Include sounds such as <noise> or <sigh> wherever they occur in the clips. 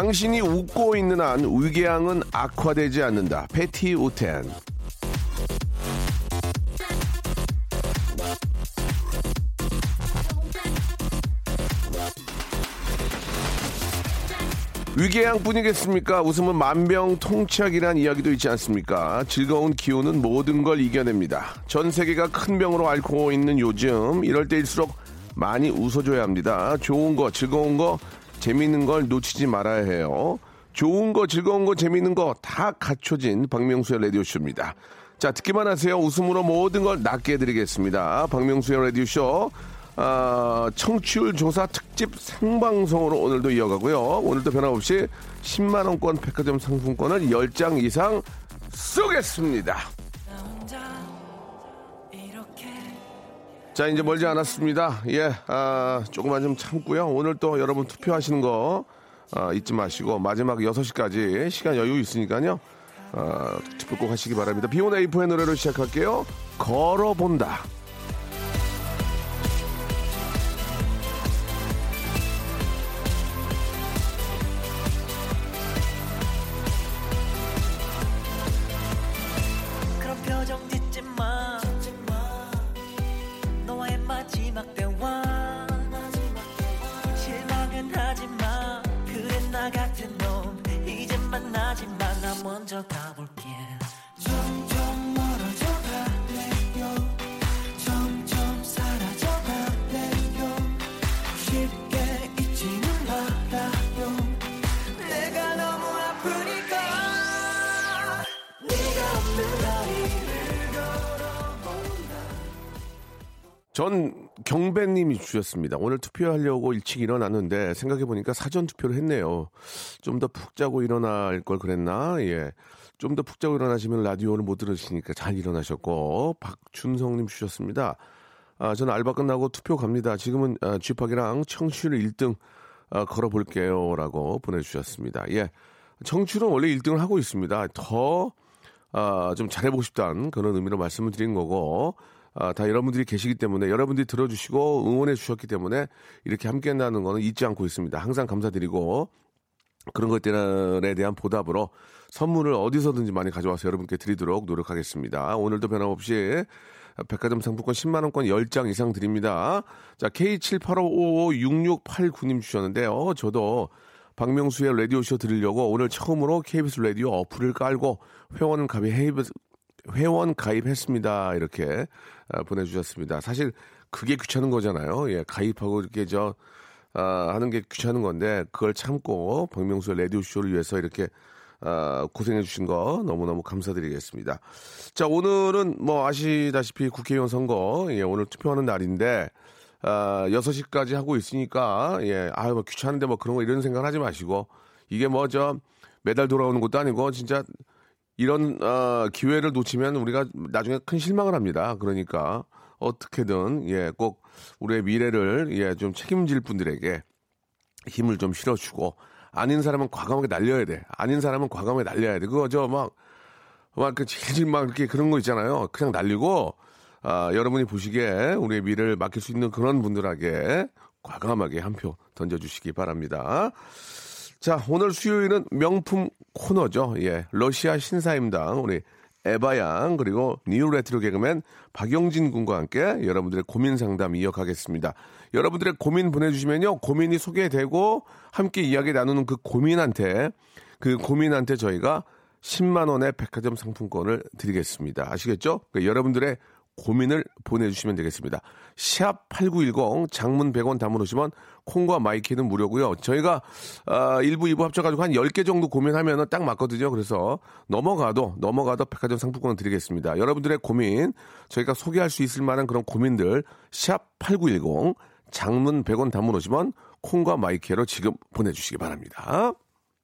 당신이 웃고 있는 한 위궤양은 악화되지 않는다 패티 우텐 위궤양뿐이겠습니까? 웃음은 만병통치약이란 이야기도 있지 않습니까? 즐거운 기운은 모든 걸 이겨냅니다. 전 세계가 큰 병으로 앓고 있는 요즘 이럴 때일수록 많이 웃어줘야 합니다. 좋은 거, 즐거운 거, 재미있는 걸 놓치지 말아야 해요. 좋은 거, 즐거운 거, 재미있는 거 다 갖춰진 박명수의 라디오쇼입니다. 자, 듣기만 하세요. 웃음으로 모든 걸 낫게 해드리겠습니다. 박명수의 라디오쇼. 아, 청취율 조사 특집 생방송으로 오늘도 이어가고요. 오늘도 변함없이 10만원권 백화점 상품권을 10장 이상 쏘겠습니다. 자, 이제 멀지 않았습니다. 예, 아, 조금만 좀 참고요. 오늘 또 여러분 투표하시는 거 아, 잊지 마시고 마지막 6시까지 시간 여유 있으니까요. 아, 투표 꼭 하시기 바랍니다. 비온 에이프의 노래로 시작할게요. 걸어본다. 전 경배님이 주셨습니다. 오늘 투표하려고 일찍 일어났는데 생각해보니까 사전 투표를 했네요. 좀 더 푹 자고 일어날 걸 그랬나? 예. 좀 더 푹 자고 일어나시면 라디오를 못 들으시니까 잘 일어나셨고 박준성님 주셨습니다. 아, 저는 알바 끝나고 투표 갑니다. 지금은 아, 쥐팍이랑 청취율 1등 아, 걸어볼게요. 라고 보내주셨습니다. 예. 청취율은 원래 1등을 하고 있습니다. 더, 아, 좀 잘해보고 싶다는 그런 의미로 말씀을 드린 거고, 아, 다 여러분들이 계시기 때문에 여러분들이 들어주시고 응원해 주셨기 때문에 이렇게 함께 한다는 거는 잊지 않고 있습니다. 항상 감사드리고 그런 것들에 대한 보답으로 선물을 어디서든지 많이 가져와서 여러분께 드리도록 노력하겠습니다. 오늘도 변함없이 백화점 상품권 10만원권 10장 이상 드립니다. 자, K78556689님 주셨는데요. 저도 박명수의 라디오쇼 들으려고 오늘 처음으로 KBS 라디오 어플을 깔고 회원 가입, 회원 가입했습니다. 이렇게 아, 보내주셨습니다. 사실 그게 귀찮은 거잖아요. 예, 가입하고 이렇게 저, 아, 하는 게 귀찮은 건데 그걸 참고 박명수의 라디오쇼를 위해서 이렇게 아, 고생해 주신 거 너무너무 감사드리겠습니다. 자, 오늘은 뭐 아시다시피 국회의원 선거, 예, 오늘 투표하는 날인데, 아, 6시까지 하고 있으니까, 예, 아유, 뭐 귀찮은데 뭐 그런 거 이런 생각 하지 마시고, 이게 뭐 저 매달 돌아오는 것도 아니고, 진짜 이런, 어, 기회를 놓치면 우리가 나중에 큰 실망을 합니다. 그러니까, 어떻게든, 예, 꼭 우리의 미래를, 예, 좀 책임질 분들에게 힘을 좀 실어주고, 아닌 사람은 과감하게 날려야 돼. 아닌 사람은 과감하게 날려야 돼. 그거 저 막, 막, 그, 재질 막 이렇게 그런 거 있잖아요. 그냥 날리고, 아, 여러분이 보시기에 우리의 미래를 맡길 수 있는 그런 분들에게 과감하게 한 표 던져주시기 바랍니다. 자, 오늘 수요일은 명품 코너죠. 예. 러시아 신사임당, 우리 에바양, 그리고 new retro 개그맨 박영진 군과 함께 여러분들의 고민 상담 이어가겠습니다. 여러분들의 고민 보내주시면요. 고민이 소개되고 함께 이야기 나누는 그 고민한테, 그 고민한테 저희가 10만 원의 백화점 상품권을 드리겠습니다. 아시겠죠? 그러니까 여러분들의 고민을 보내주시면 되겠습니다. 샵 8910 장문 100원 담으시면 콩과 마이 K는 무료고요. 저희가 아, 1부, 2부 합쳐가지고 한 10개 정도 고민하면 딱 맞거든요. 그래서 넘어가도 넘어가도 백화점 상품권을 드리겠습니다. 여러분들의 고민 저희가 소개할 수 있을 만한 그런 고민들 샵 8910 장문 100원 담으시면 콩과 마이 K로 지금 보내주시기 바랍니다.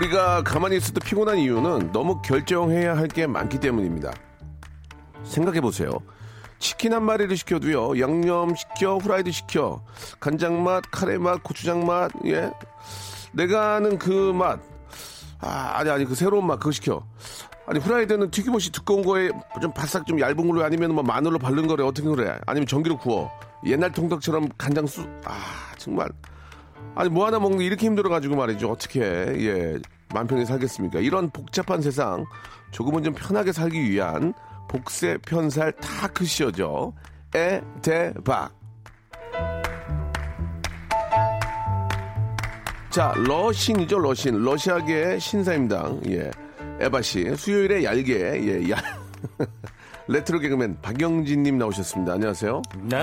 우리가 가만히 있어도 피곤한 이유는 너무 결정해야 할 게 많기 때문입니다. 생각해 보세요. 치킨 한 마리를 시켜도요, 양념 시켜, 후라이드 시켜, 간장 맛, 카레 맛, 고추장 맛, 예. 내가 아는 그 맛, 아, 아니, 아니, 그 새로운 맛, 그거 시켜. 아니, 후라이드는 튀김옷이 두꺼운 거에 좀 바싹 좀 얇은 걸로 아니면 뭐 마늘로 바른 거래, 어떻게 그래? 아니면 전기로 구워. 옛날 통닭처럼 간장 수, 아, 정말. 아니 뭐 하나 먹는 게 이렇게 힘들어가지고 말이죠. 어떻게 예 마음 편히 살겠습니까? 이런 복잡한 세상 조금은 좀 편하게 살기 위한 복세 편살 토크쇼죠. 에 대박. 자 러신이죠 러신 러시아계 신사임당 예 에바 씨 수요일에 얄게 예 얄. <laughs> 레트로 개그맨 박영진님 나오셨습니다. 안녕하세요. 네,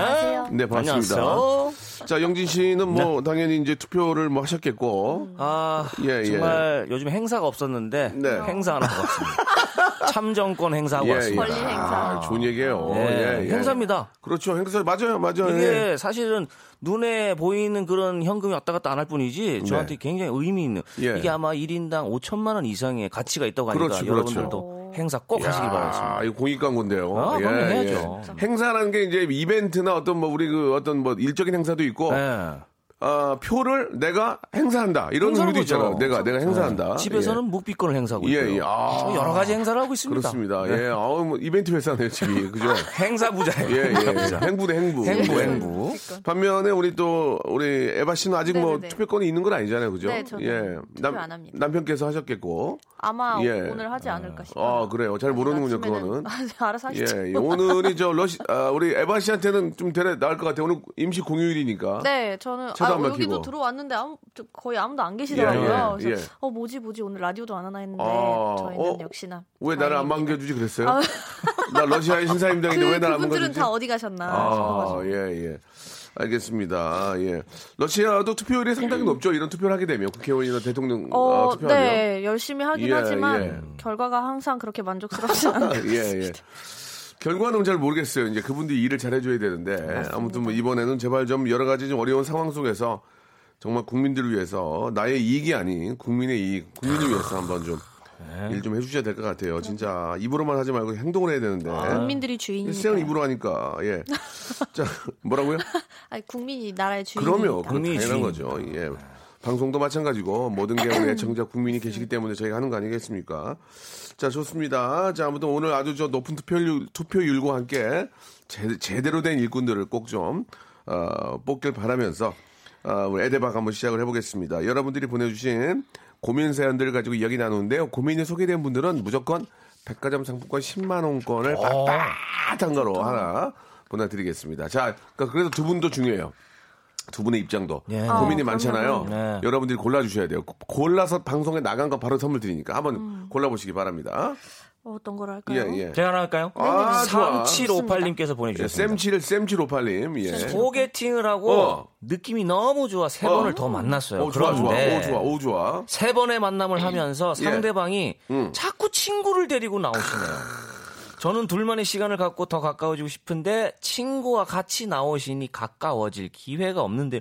네 반갑습니다. 안녕하세요. 자 영진 씨는 뭐 당연히 이제 투표를 뭐 하셨겠고 아 예, 예. 정말 요즘 행사가 없었는데 네. 행사 하나 왔습니다 <laughs> 참정권 행사하고 왔습니다 권리 행사. 아, 좋은 얘기예요. 네, 예, 예. 행사입니다 그렇죠. 행사 맞아요, 맞아요. 이게 예. 사실은 눈에 보이는 그런 현금이 왔다 갔다 안 할 뿐이지 저한테 굉장히 의미 있는 네. 예. 이게 아마 1인당 5천만 원 이상의 가치가 있다고 하니까 그렇죠, 여러분들도 행사 꼭 하시기 바라겠습니다. 아, 이거 공익 광고인데요. 예, 아, 그럼요, 해야죠. 행사라는 게 이제 이벤트나 어떤 뭐 우리 그 어떤 뭐 일적인 행사도 있고, 네. 아, 표를 내가 행사한다 이런 의미도. 있잖아요. 내가 내가 행사한다. 집에서는 묵비권을 행사하고 예. 예. 아. 여러 가지 행사를 하고 예. 있습니다. 그렇습니다. 네. 예, 아우 뭐 이벤트 회사네요 집이 <laughs> 그죠? 행사 부자예요. 예, 예. 행부대 행부. 행부, 예. 행부. 반면에 우리 또 우리 에바 씨는 아직 뭐 네네네. 투표권이 있는 건 아니잖아요, 그죠? 네, 저는 예. 투표 안 합니다. 남편께서 하셨겠고. 아마 예. 오늘 하지 않을까 싶어요. 아 그래요. 잘 모르는군요, 그거는. <laughs> 알아서 하시죠. 예, 예. 오늘이 저 러시 아, 우리 에바 씨한테는 좀 되레 나을 것 같아요. 오늘 임시 공휴일이니까. 네, 저는 차도 아, 안 막히고. 여기도 들어왔는데 아무, 저 거의 아무도 안 계시더라고요. 예, 예, 그래서 예. 어 뭐지 뭐지 오늘 라디오도 안 하나 했는데 아, 저희는 어, 역시나 왜 나를 안. 반겨주지 그랬어요? <laughs> 나 러시아의 신사임당인데 그, 왜 나를 안 그분들은 반겨주지? 다 어디 가셨나 아. 예, 예. 알겠습니다. 예. 러시아도 투표율이 상당히 높죠. 이런 투표를 하게 되면 국회의원이나 대통령 어, 아, 투표하면. 네, 열심히 하긴 예, 하지만 예. 결과가 항상 그렇게 만족스럽지 않아요. <laughs> 예, 예. 결과는 잘 모르겠어요. 이제 그분들이 일을 잘해줘야 되는데 아무튼 뭐 이번에는 제발 좀 여러 가지 좀 어려운 상황 속에서 정말 국민들을 위해서 나의 이익이 아닌 국민의 이익, 국민을 위해서 한번 좀 일좀 해주셔야 될 것 같아요. 진짜 입으로만 하지 말고 행동을 해야 되는데. 국민들이 일생을 주인이니까. 입으로 하니까 예. <laughs> 자 뭐라고요? <laughs> 아니 국민이 나라의 주인이니까. 그럼요. 국민이 당연한 주인. 거죠. 예. 방송도 마찬가지고 모든 게 우리 <laughs> 애청자 국민이 계시기 때문에 저희가 하는 거 아니겠습니까? 자, 좋습니다. 자, 아무튼 오늘 아주 저 높은 투표율, 투표율과 함께 제, 대로된 일꾼들을 꼭 좀, 어, 뽑길 바라면서, 어, 우리 에데박 한번 시작을 해보겠습니다. 여러분들이 보내주신 고민 사연들을 가지고 이야기 나누는데요. 고민이 소개된 분들은 무조건 백화점 상품권 10만원권을 빳빳한 거로 하나 보내드리겠습니다. 자, 그러니까 그래서 두 분도 중요해요. 두 분의 입장도 예. 고민이 어, 많잖아요. 네. 여러분들이 골라 주셔야 돼요. 고- 골라서 방송에 나간 거 바로 선물 드리니까 한번 골라 보시기 바랍니다. 어, 어떤 걸 예, 할까요? 예. 제가 하나 할까요? 아, 좋아. 3758님께서 예, 보내주셨습니다. 쌤칠, 쌤칠오팔님, 예. 소개팅을 하고 어. 느낌이 너무 좋아 세 번을 더 만났어요. 오, 좋아, 좋아. 그런데 오, 좋아, 오, 좋아. 세 번의 만남을 하면서 예. 상대방이 음. 자꾸 친구를 데리고 나오시네요. 저는 둘만의 시간을 갖고 더 가까워지고 싶은데 친구와 같이 나오시니 가까워질 기회가 없는데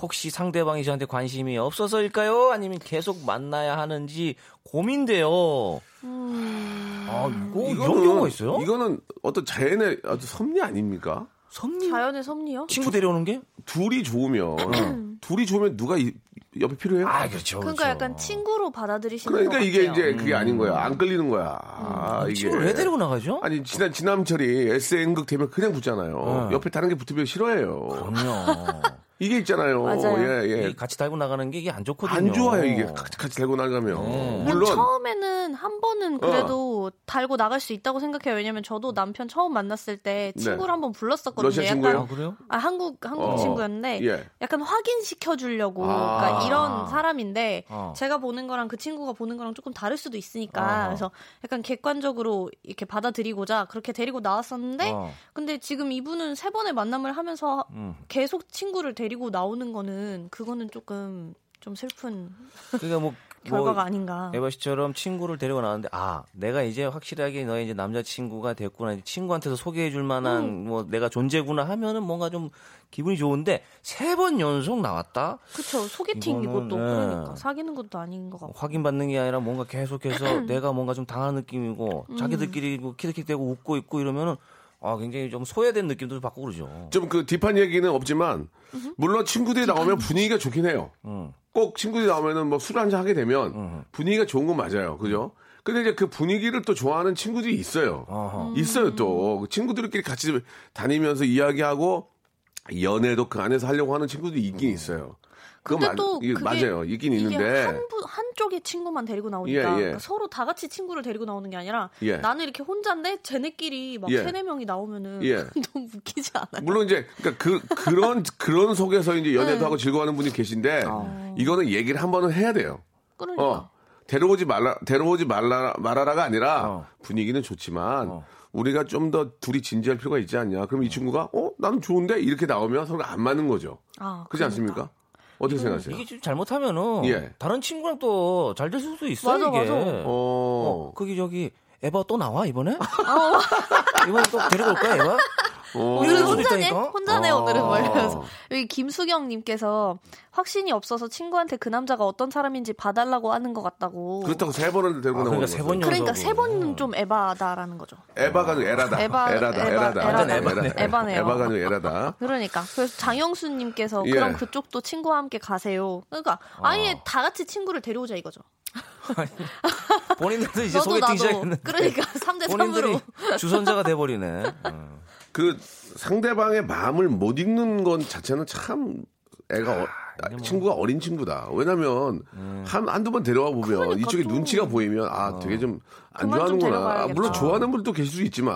혹시 상대방이 저한테 관심이 없어서일까요? 아니면 계속 만나야 하는지 고민돼요. 아 이거 이런 경우가 있어요? 이거는 어떤 자연의 어떤 섭리 아닙니까? 섭리 자연의 섭리요? 친구 데려오는 게? 둘이 좋으면, <clears throat> 둘이 좋으면 누가 이- 옆에 필요해요? 아 그렇죠. 그러니까 그렇죠. 약간 친구로 받아들이시는 그러니까 것 이게 같아요. 이제 그게 아닌 거야. 안 끌리는 거야. 아, 이게. 친구를 왜 데리고 나가죠? 아니 지난 지남철이 SN극 되면 그냥 붙잖아요. 어. 옆에 다른 게 붙으면 싫어해요. 그럼요. <laughs> 이게 있잖아요. 맞아요. 예, 예. 이 같이 달고 나가는 게 이게 안 좋거든요. 안 좋아요, 이게. 같이, 같이 들고 나가면. 네. 물론. 처음에는 한 번은 그래도 달고 나갈 수 있다고 생각해요. 왜냐면 저도 남편 처음 만났을 때 친구를 네. 한번 불렀었거든요. 러시아 약간 친구예요? 아, 그래요? 아, 한국 한국 어. 친구였는데 예. 약간 확인시켜 주려고 아. 그러니까 이런 사람인데 어. 제가 보는 거랑 그 친구가 보는 거랑 조금 다를 수도 있으니까. 그래서 약간 객관적으로 이렇게 받아들이고자 그렇게 데리고 나왔었는데 어. 근데 지금 이분은 세 번의 만남을 하면서 음. 계속 친구를 데리고 나오는 거는 그거는 조금 좀 슬픈 그러니까 뭐 <laughs> 결과가 뭐 아닌가. 에바 씨처럼 친구를 데리고 나왔는데 아 내가 이제 확실하게 너의 이제 남자 친구가 됐구나 이제 친구한테서 소개해줄 만한 음. 뭐 내가 존재구나 하면은 뭔가 좀 기분이 좋은데 세 번 연속 나왔다 그쵸 소개팅 이것도 예. 그러니까 사귀는 것도 아닌 것 같고. 확인 받는 게 아니라 뭔가 계속해서 <clears throat> 내가 뭔가 좀 당하는 느낌이고 음. 자기들끼리 뭐 키득키득대고 웃고 있고 이러면은 아 굉장히 좀 소외된 느낌도 받고 그러죠. 좀그 딥한 얘기는 없지만, 물론 친구들이 나오면 분위기가 좋긴 해요. 음. 꼭 친구들이 나오면은 뭐 술 한잔 하게 되면 음. 분위기가 좋은 건 맞아요. 그죠? 근데 이제 그 분위기를 또 좋아하는 친구들이 있어요. 어허. 있어요 또. 그 친구들끼리 같이 다니면서 이야기하고 연애도 그 안에서 하려고 하는 친구들이 있긴 있어요. 그거 근데 맞- 또 그게 맞아요. 있긴 있는데. 한 분, 한쪽의 친구만 데리고 나오니까 예, 예. 그러니까 서로 다 같이 친구를 데리고 나오는 게 아니라 예. 나는 이렇게 혼자인데 쟤네끼리 막 예. 세네 명이 나오면은 예. <laughs> 너무 웃기지 않아요? 물론 이제 그러니까 그 그런 그런 속에서 이제 연애도 네. 하고 즐거워하는 분이 계신데 어. 이거는 얘기를 한 번은 해야 돼요. 그러니까 어. 데려오지 말라 데려오지 말라 말아라가 아니라 어. 분위기는 좋지만 어. 우리가 좀 더 둘이 진지할 필요가 있지 않냐. 그럼 이 친구가 어 나는 좋은데 이렇게 나오면 서로 안 맞는 거죠. 아, 그렇지 않습니까? 그러니까. 어떻게 생각하세요? 이게 좀 잘못하면은 예. 다른 친구랑 또 잘 될 수도 있어 맞아, 이게. 맞아. 어. 어, 거기 저기 에바 또 나와 이번에? <laughs> 이번에 또 데리고 올 거야 에바? 어. 오늘은 수도 혼자네? 혼자네 아. 오늘은 뭐 여기 김수경님께서 확신이 없어서 친구한테 그 남자가 어떤 사람인지 봐달라고 하는 것 같다고. 그렇다고 세 번을 데리고 아, 나오는 그러니까. 세 번 그러니까. 세 번은 좀 에바다라는 거죠. 에바가 아니고 에라다. 에바, 에라다. 에바, 에라다. 에라다. 에바네. 에바네요. 에바가 아니고 에라다. 그러니까 그래서 장영수님께서 예. 그럼 그쪽도 친구와 함께 가세요. 그러니까 아예 어. 다 같이 친구를 데려오자 이거죠. 본인들도 이제 <laughs> 소개팅 나도. 시작했는데 그러니까 3대 본인들이 3으로. 주선자가 돼버리네. 음. 그 상대방의 마음을 못 읽는 건 자체는 참 애가 어- 아, 뭐- 친구가 어린 친구다. 왜냐면 한 한두 번 데려와 보면 그러니까 이쪽에 좀- 눈치가 보이면 아 되게 좀 안 좋아하는구나. 아. 물론 좋아하는 분도 계실 수 있지만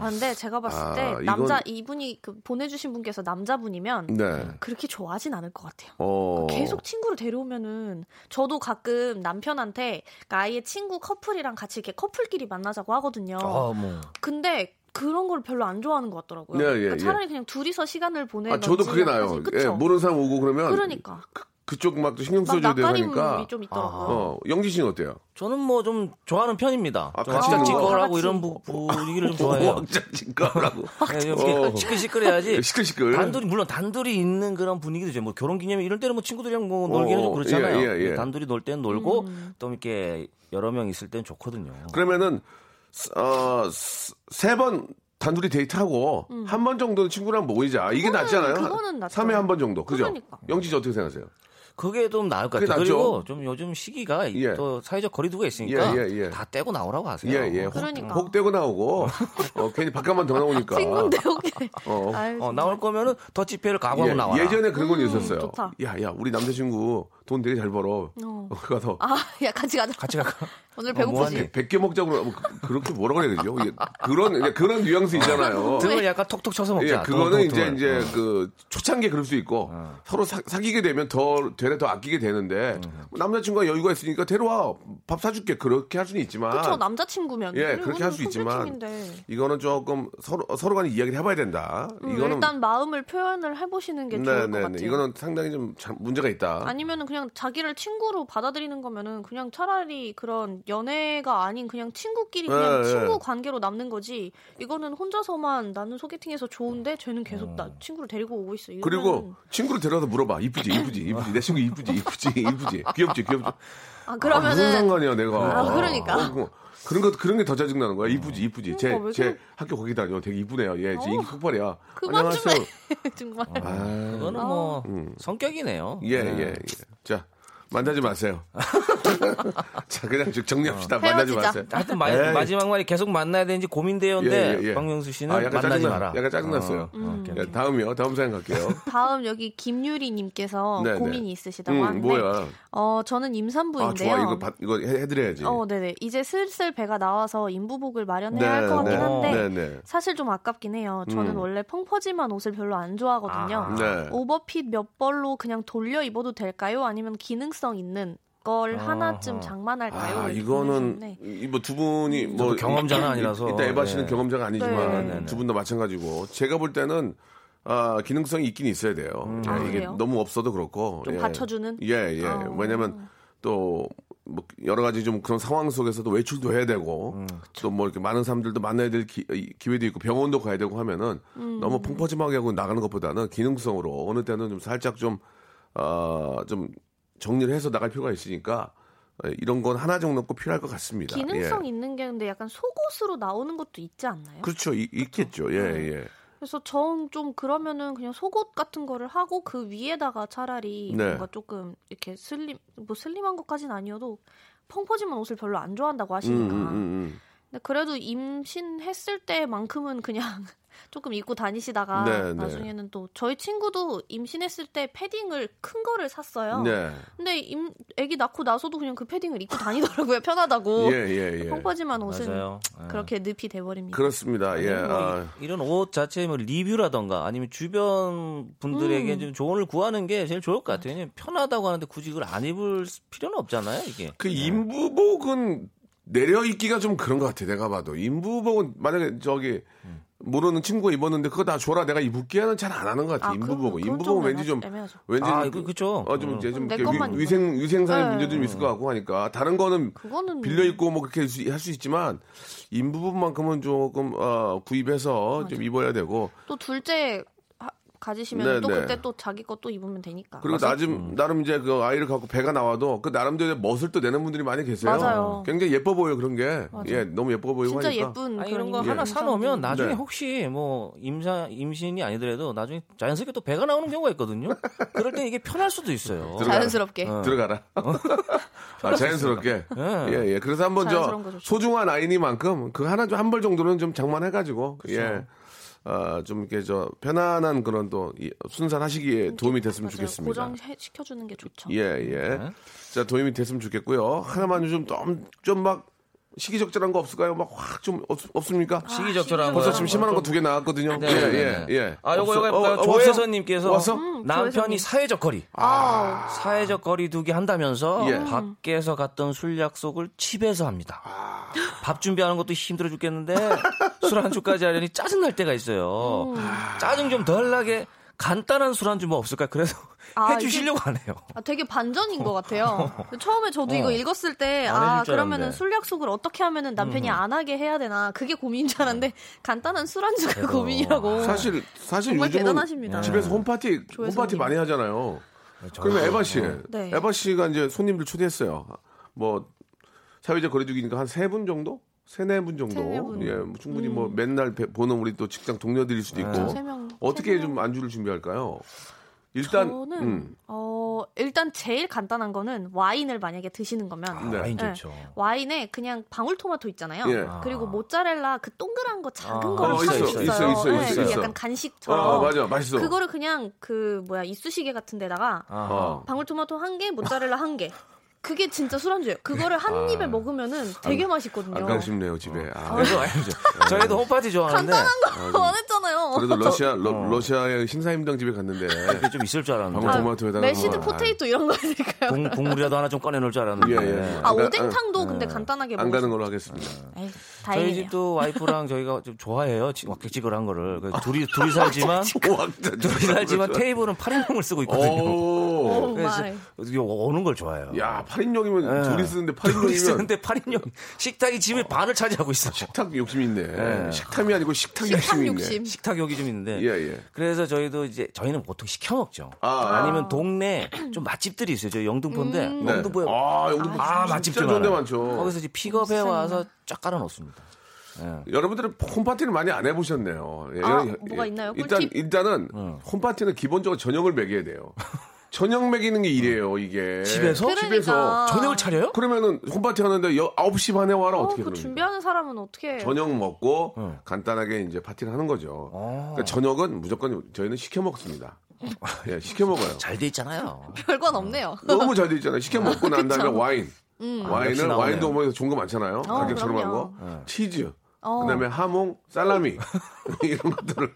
아 근데 제가 봤을 아, 때 이건- 남자 이분이 그 보내주신 분께서 남자분이면 네. 그렇게 좋아하진 않을 것 같아요. 어. 계속 친구를 데려오면은 저도 가끔 남편한테 그러니까 아예 친구 커플이랑 같이 이렇게 커플끼리 만나자고 하거든요. 아, 뭐. 근데 그런 걸 별로 안 좋아하는 것 같더라고요. 네, 예, 그러니까 예. 차라리 그냥 둘이서 시간을 아, 보내든지. 저도 그게 나요. 예? 모르는 사람 오고 그러면 그러니까 그, 쪽막 또 신경 막 써줘야 되고 낯가림이 하니까. 좀 있더라고요. 어, 영지 씨는 어때요? 저는 뭐 좀 좋아하는 편입니다. 아, 좀 같이 왕자 있는 거? 찌꺼라고 같이. 이런 부, 분위기를 좀 좋아해요. 왕자 진가라고. <laughs> 네, 이렇게 어. 시끌시끌해야지. <laughs> 시끌시끌. 단둘이 물론 단둘이 있는 그런 분위기도 있죠. 뭐 결혼 기념일 이런 때는 뭐 친구들이랑 뭐 놀기는 어, 좀 그렇잖아요. 예, 예, 예. 단둘이 놀 때는 놀고 음. 또 이렇게 여러 명 있을 때는 좋거든요. 그러면은 어, 세 번 단둘이 데이트하고 한번 정도는 친구랑 모이자. 이게 음. 그거는- 낫지 않아요? 그거는 낫죠. 3회 한 번 정도. 그죠? 그러니까. 영지 씨 어떻게 생각하세요? 그게 좀 나을 것 같아요. 그리고 좀 요즘 시기가 예. 또 사회적 거리두기가 있으니까 예, 예, 예. 다 떼고 나오라고 하세요. 예, 예. 혹, 그러니까. 혹 떼고 나오고, 어, 괜히 바깥만 더 나오니까. 친구인데 여기. 어. 아유, 어. 나올 거면은 더치페이를 각오하고 예, 나와라. 예전에 그런 건 음, 있었어요. 좋다. 야, 야, 우리 남자친구 돈 되게 잘 벌어. 어. 어, 가서 아, 야 같이 가자. 같이 갈까? 오늘 어, 뭐 배고프지? 하니? 100개 먹자고 뭐 그- 그렇게 뭐라 그래야 되죠? 예, 그런 예, 그런 뉘앙스 있잖아요. 등을 약간 톡톡 쳐서 먹자. 예, 그거는 등, 이제 등을. 이제 어. 그 초창기에 그럴 수 있고 서로 사, 사귀게 되면 더 되레 더 아끼게 되는데 남자친구가 여유가 있으니까 데려와 밥 사줄게 그렇게 할 수는 있지만 그쵸 남자친구면. 예 그렇게 할 수 있지만. 이거는 조금 서로 서로 간에 이야기를 해봐야 된다. 음, 이거는 일단 마음을 표현을 해보시는 게 좋을 것 같아요. 이거는 상당히 좀참 문제가 있다. 아니면은 그냥 자기를 친구로 받아들이는 거면은 그냥 차라리 그런 연애가 아닌 그냥 친구끼리 그냥 예, 친구 예. 관계로 남는 거지. 이거는 혼자서만 나는 소개팅에서 좋은데 쟤는 계속 나 친구를 데리고 오고 있어. 그리고 친구를 데려와서 물어봐. 이쁘지, 이쁘지, 이쁘지. 내 친구 이쁘지, 이쁘지, 이쁘지. 귀엽지, 귀엽지. 아 아, 그러면은 무슨 상관이야, 내가. 아, 그러니까. 어, 뭐, 그런 것, 그런 게 더 짜증나는 거야. 이쁘지, 이쁘지. 제, 그러니까 왜 제? 학교 거기 다녀. 되게 이쁘네요. 예, 제 어. 인기 폭발이야. 그만 좀 안녕하세요. 해. <laughs> 정말. 아, 그거는 뭐 성격이네요. 예, 네. 예, 예. 자, 만나지 마세요. <laughs> 자, 그냥 좀 정리합시다. 만나지 헤어지자. 마세요. 하여튼 마, 에이. 지막 말이 계속 만나야 되는지 고민되는데 예, 예, 예. 박명수 씨는 아, 약간 만나지 짜증나- 마라. 약간 짜증났어요. 어, 어. 예, 다음이요. 다음 사연 갈게요. <laughs> 다음 여기 김유리님께서 네, 네. 고민이 있으시다고 음, 하는데 뭐야. 어 저는 아, 임산부인데요. 좋아. 이거, 받- 이거 해, 해드려야지. 어, 네네. 이제 슬슬 배가 나와서 인부복을 마련해야 할 네, 것 같긴 네. 한데 네, 네. 사실 좀 아깝긴 해요. 저는 음. 원래 펑퍼짐한 옷을 별로 안 좋아하거든요. 아. 네. 오버핏 몇 벌로 그냥 돌려 입어도 될까요? 아니면 기능성 있는 걸 아하. 하나쯤 장만할까요? 아, 이거는 보내주셨네. 뭐두 분이 뭐 저도 경험자는 아니라서. 일단 에바 씨는 네. 경험자가 아니지만 네. 두분 다 마찬가지고 제가 볼 때는 아, 기능성이 있긴 있어야 돼요. 예, 아, 이게 그래요? 너무 없어도 그렇고 좀 예. 받쳐주는? 예, 예. 아. 왜냐면 또 뭐 여러 가지 좀 그런 상황 속에서도 외출도 해야 되고 음, 또뭐 이렇게 많은 사람들도 만나야 될 기, 회도 있고 병원도 가야 되고 하면은 음. 너무 펑퍼짐하게 하고 나가는 것보다는 기능성으로 어느 때는 좀 살짝 좀 어, 좀 정리를 해서 나갈 필요가 있으니까 예, 이런 건 하나 정도 꼭 필요할 것 같습니다. 기능성 예. 있는 게 근데 약간 속옷으로 나오는 것도 있지 않나요? 그렇죠. 이- 있겠죠. 예, 예. 그래서 전좀 그러면은 그냥 속옷 같은 거를 하고 그 위에다가 차라리 네. 뭔가 조금 이렇게 슬림 뭐 슬림한 것까지는 아니어도 펑퍼짐한 옷을 별로 안 좋아한다고 음, 하시니까. 음, 음, 근데 그래도 임신했을 때만큼은 그냥 조금 입고 다니시다가 네, 네. 나중에는 또 저희 친구도 임신했을 때 패딩을 큰 거를 샀어요. 음. 네. 근데 임, 아기 낳고 나서도 그냥 그 패딩을 입고 다니더라고요. <laughs> 편하다고. 예, 예, 예. 펑퍼짐한 옷은 맞아요. 예. 그렇게 늪이 돼버립니다. 그렇습니다. 예. 뭐 아, 이- 이런 옷 자체의 뭐 리뷰라던가 아니면 주변 분들에게 음. 좀 조언을 구하는 게 제일 좋을 것 같아요. 편하다고 하는데 굳이 그걸 안 입을 필요는 없잖아요, 이게. 그 인부복은 내려 입기가 좀 그런 것 같아. 내가 봐도 인부복은 만약에 저기 모르는 친구가 입었는데 그거 다 줘라 내가 입을게는 잘 안 하는 것 같아. 아, 인부복은 그건 인부복은 좀 왠지 좀 애매하죠. 왠지 아, 좀 그- 그쵸. 어, 좀 음. 이제 좀 것만 위, 생 위생상의 네. 문제도 좀 있을 것 같고 하니까 다른 거는 그거는 빌려 입고 뭐 그렇게 할 수 있지만 인부분만큼은 조금 어, 구입해서 좀 입어야 되고 또 둘째 하- 가지시면 네, 또 네. 그때 또 자기 것도 입으면 되니까. 그리고 나름 나름 이제 그 아이를 갖고 배가 나와도 그 나름대로 멋을 또 내는 분들이 많이 계세요. 맞아요. 굉장히 예뻐 보여 그런 게. 예, 너무 예뻐 보이고 진짜 하니까. 예쁜 아니, 그런 이런 거 인상 하나. 사놓으면 나중에 네. 혹시 뭐 임사 임신이 아니더라도 나중에 자연스럽게 또 배가 나오는 경우가 있거든요. <laughs> 그럴 때 이게 편할 수도 있어요. 들어가. 자연스럽게. 어. 들어가라. <laughs> 아, 자연스럽게. 예. 예, 예. 그래서 한번 저. 소중한 아이니만큼 그 하나 한벌 정도는 좀 장만해가지고 예. 아, 좀 이렇게 저 편안한 그런 또 이- 순산하시기에 도움이 됐으면 맞아요. 좋겠습니다. 고정 시켜주는 게 좋죠. 예, 예. 자, 도움이 됐으면 좋겠고요. 하나만 좀, 좀, 좀 막, 시기적절한 거 없을까요? 막 확 좀 없습니까? 시기적절한 벌써 거요. 지금 심한 거 두 개 나왔거든요. 네, 예, 네, 예, 네. 예. 아, 요거? 요거 해볼까요? 어, 어, 조혜선님께서 왔어? 음, 남편이. 사회적 거리. 아, 사회적 거리 두기 한다면서 예. 밖에서 갔던 술 약속을 집에서 합니다. 밥 준비하는 것도 힘들어 죽겠는데 술 안주까지 하려니 짜증 날 때가 있어요. 짜증 좀 덜 나게 간단한 술 안주 뭐 없을까? 그래서 <laughs> 아, 해주시려고 하네요. 아, 되게 반전인 것 같아요. 처음에 저도 이거 어. 읽었을 때, 안 아, 그러면은 알았는데. 술 약속을 어떻게 하면은 남편이 안 하게 해야 되나. 그게 고민인 줄 알았는데, 간단한 술 안주가 고민이라고. 사실, 사실 정말 요즘은 대단하십니다. 집에서 홈파티, 조혜선님. 홈파티 많이 하잖아요. 그러면 에바 씨, 네. 에바 씨가 이제 손님들 초대했어요. 뭐, 사회적 거리두기니까 한 세 분 정도? 세네 분 정도. 분. 예, 뭐 충분히 뭐 맨날 배- 보는 우리 또 직장 동료들일 수도 있고. 세 명, 어떻게 세좀 명. 안주를 준비할까요? 일단, 저는, 음, 어, 일단 제일 간단한 거는 와인을 만약에 드시는 거면, 네. 와인 네. 좋죠. 와인에 그냥 방울토마토 있잖아요. 예. 그리고 모짜렐라 그 동그란 거 작은 아. 거를 어, 있어, 게 있어, 있어요. 있어, 네, 있어, 그 있어. 약간 어, 간식처럼. 어, 맞아, 맛있어. 그거를 그냥 그 뭐야 이쑤시개 같은 데다가 어. 방울토마토 한 개, 모짜렐라 한 개. 그게 진짜 술안주예요. 그거를 한 입에 먹으면은 되게 맛있거든요. 안 가고 싶네요, 집에. 아, <laughs> 그래도 아니죠. 저희도 홈파티 좋아하는데 안 했잖아요. 그래도 러시아, 러, 시아의 신사임당 집에 갔는데. 그게 좀 있을 줄 알았는데. 방울 토마토에다가. mashed 뭐, potato 이런 거 있을까요? 국, 국물이라도 하나 좀 꺼내놓을 줄 알았는데. 예, 예. 아안 가- 오뎅탕도 근데 간단하게 안 가는 수- 걸로 하겠습니다. 에이, 저희 다행이네요. 집도 와이프랑 저희가 좀 좋아해요. 지- 왁자지근한 거를. 그래서 둘이, <laughs> 둘이 살지만, 둘이 살지만 테이블은 8인용을 쓰고 있거든요. 오. 오 그래서 오는 걸 좋아해요. 야, 8인용이면 둘이 쓰는데 둘이 8인용이면 쓰는데 8인용. 식탁이 집의 반을 차지하고 있어. 식탁 욕심이 있네. 네. 식탐이 아니고 식탁 식탁 욕심이 있네. 욕심. 식탁 욕이 좀 있는데. 예, 예. 그래서 저희도 이제 저희는 보통 시켜 먹죠. 아. 아니면 동네 좀 맛집들이 있어요. 저희 영등포인데 음. 네. 영등포에 아, 여기 뭐 아, 진짜 맛집들 좋은 데 많아요. 많죠. 거기서 이제 픽업해 와서 쫙 깔아 놓습니다. 여러분들은 홈파티를 많이 안 해보셨네요. 예, 아, 예, 뭐가 예. 있나요? 일단, 꿀팁? 일단은 홈파티는 기본적으로 저녁을 먹여야 돼요. <laughs> 저녁 먹이는 게 일이에요, 이게. 집에서? 그러니까. 집에서. 저녁을 차려요? 그러면은 홈파티 하는데 여, 9시 반에 와라 어, 어떻게 그? 준비하는 사람은 어떻게 저녁 먹고 어. 간단하게 이제 파티를 하는 거죠. 어. 그러니까 저녁은 무조건 저희는 시켜 먹습니다. <laughs> 예, 시켜 먹어요. 잘 돼 있잖아요. 별건 없네요. 너무 잘 돼 있잖아요. 시켜 먹고 <laughs> 난 다음에. 와인. 역시 와인을. 와인도 뭐 좋은 거 많잖아요. 어, 가격 저렴한 거. 그럼요. 치즈. 어. 그다음에 하몽, 살라미 <laughs> 이런 것들을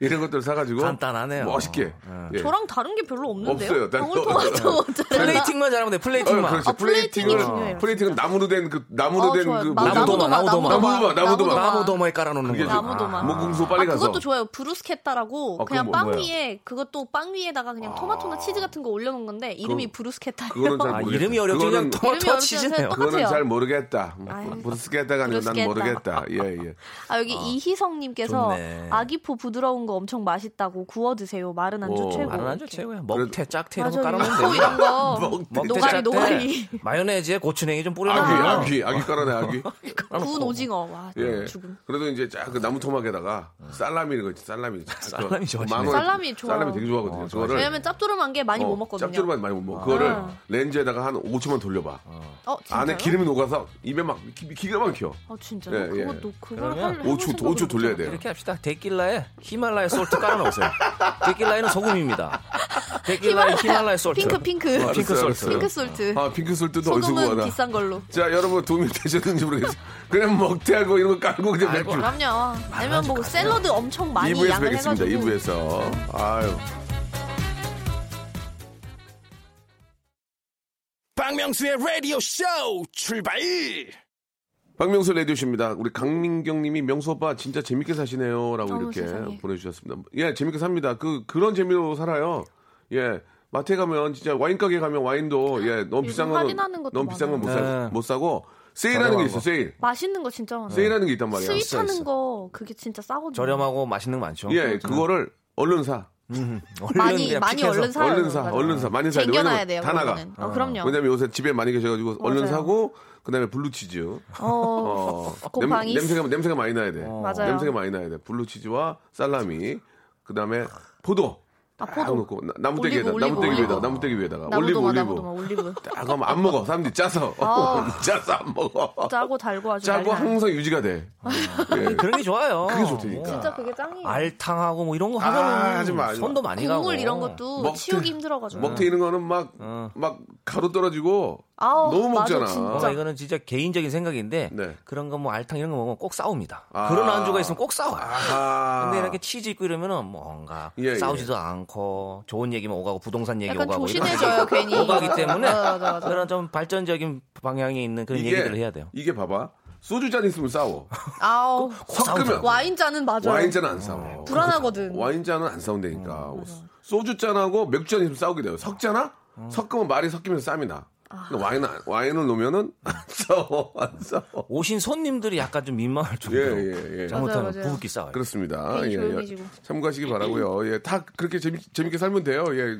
이런 것들을 사가지고 간단하네요. 멋있게. 예. 저랑 다른 게 별로 없는데요. 없어요. 방울토마토. <laughs> plating만 잘하면 돼. 어, plating만. 그렇지. 아, plating이 plating을 중요해요, plating은 나무로 된 그 나무로 어, 된 좋아요. 그 마- 뭐죠? 나무도마, 나무도마. 나무도마, 나무도마. 나무 도마에 깔아놓는 그게 거. 좀- 나무도마. 목공소 빨리 아, 가서. 그것도 좋아요. 브루스케타라고 어, 그냥 빵 뭐야? 위에 그것도 빵 위에다가 그냥 토마토나 치즈 같은 거 올려놓은 건데 이름이 브루스케타예요. 그거는 잘 아. 이름이 어렵지 그냥 토마토 이름이 치즈네요. 그거는. 잘 모르겠다. 아유, 브루스케타가 아니고 난. 모르겠다. 예, 예. 아 여기 이희성님께서 좋네. 아귀포 부드러운 거 엄청 맛있다고 구워 드세요. 마른 안주 오, 최고. 마른 안주 이렇게. 최고야. 먹태, 짝태 이런 거. 깔아놓으면 이거 이런. 거 먹태, 노가리 짝태. 노가리 마요네즈에 고추냉이 좀 아귀, 뿌려놓으면 아귀, 아귀 깔아내, 아귀. <laughs> 구운 오징어 와 예. 죽음. 그래도 이제 쫙그 나무 토막에다가 살라미 이거 있지, 살라미. 살라미 좋아하시네. 만 원- 살라미 좋아요. 살라미 되게 좋아하거든요. 어, 그거를 왜냐면 짭조름한 게 많이 어, 못 먹거든요. 짭조름한 많이 못 먹어. 그거를 아. 렌지에다가 한 5초만 돌려봐. 어? 안에 기름이 녹아서 입에 막 기, 기가 막혀. 어 진짜요? 예, 예. 그것도 그러면 할 해볼 5초, 생각을 5초 못 돌려야. 돼요. 이렇게 합시다. 데킬라에 히말라야 salt 깔아놓으세요. <laughs> 데킬라에는 소금입니다. 데킬라에 히말라야 salt. pink pink 어, pink salt. pink salt. 아, pink salt도 어디서 소금은 구하나. 비싼 걸로. 자, 여러분 도움이 되셨는지 모르겠어요. 그냥 먹태하고 이런 거 깔고 그냥 맥주. 그럼요. 아니면 뭐 샐러드 엄청 많이 2부에서 양을 뵙겠습니다. 해가지고. 2부에서. 아유. 박명수의 라디오 쇼 출발 박명수 라디오십니다. 우리 강민경 님이 명수 오빠 진짜 재밌게 사시네요. 라고 이렇게 세상에. 보내주셨습니다. 예, 재밌게 삽니다. 그, 그런 재미로 살아요. 예. 마트에 가면 진짜 와인 가게 가면 와인도 예 너무 비싼 건 할인하는 것도 너무 비싼 건 못. 사, 못 사고 세일하는 게 있어 거. 세일 맛있는 거 진짜 많아요. 세일하는 게 있단 말이야. sweet 하는. 거 그게 진짜 싸거든요. 저렴하고 맛있는 거 많죠. 예 그거를 얼른 사 얼른 많이 많이. 얼른 사요. 얼른 사 맞아요. 얼른 사 많이 사야 돼. 다 나가. 어, 그럼요. 왜냐면 요새 집에 많이 계셔가지고 얼른 맞아요. 사고 그다음에 블루치즈 어, <laughs> 어, 곰팡이. 냄, 새가 냄새가 많이 나야 돼. 맞아요. 냄새가 많이 나야 돼. 블루치즈와 살라미, 그다음에 포도. 아, 딱 포도. 넣고 나- 나무떼기에다 올리브, 나무떼기 올리브, 위에다 올리브. 위에다가 올리브. 딱 하면 안 먹어. 사람들이 짜서 아. <laughs> 짜서 안 먹어. 짜고 달고 아주 짜고. 항상 유지가 돼. 예. 그런 게 좋아요. 그게 좋다니까. 진짜 그게 짱이에요. 알탕하고 뭐 이런 거 아, 하면 하지 마, 하지 마. 손도 많이 가고. 국물 이런 것도 먹태- 치우기 힘들어가지고. 먹태 이런 거는 막 막 가루 떨어지고 아우, 너무 맞아, 먹잖아. 진짜. 어, 이거는 진짜 개인적인 생각인데 네. 그런 거 뭐 알탕 이런 거 먹으면 꼭 싸웁니다. 아. 그런 안주가 있으면 꼭 싸워요. 아하. 근데 이렇게 치즈 있고 이러면은 뭔가 예, 예. 싸우지도 않고 좋은 얘기만 오가고 부동산 얘기 약간 오가고 조신해져요 <laughs> 괜히. 오가기 때문에 맞아, 맞아, 맞아. 그런 좀 발전적인 방향에 있는 그런 얘기들을 해야 돼요. 이게 봐봐. 소주 잔 있으면 싸워. 아우 섞으면 와인 잔은 맞아요. 와인 잔은 안 싸워. 불안하거든. 와인 잔은 안 싸운다니까. 소주 잔하고 맥주 잔 있으면 싸우게 돼요. 섞잖아? 섞으면 말이 섞이면서 쌈이 나. 근데 와인 와인을 놓으면은 안 싸워 안 싸워. 오신 손님들이 약간 좀 민망할 정도로 예, 예, 예. 잘못하면. 부부끼 싸워요. 그렇습니다. 예, 예. 참고하시기 바라고요. 예, 다 그렇게 재밌, 재밌게 살면 돼요. 예,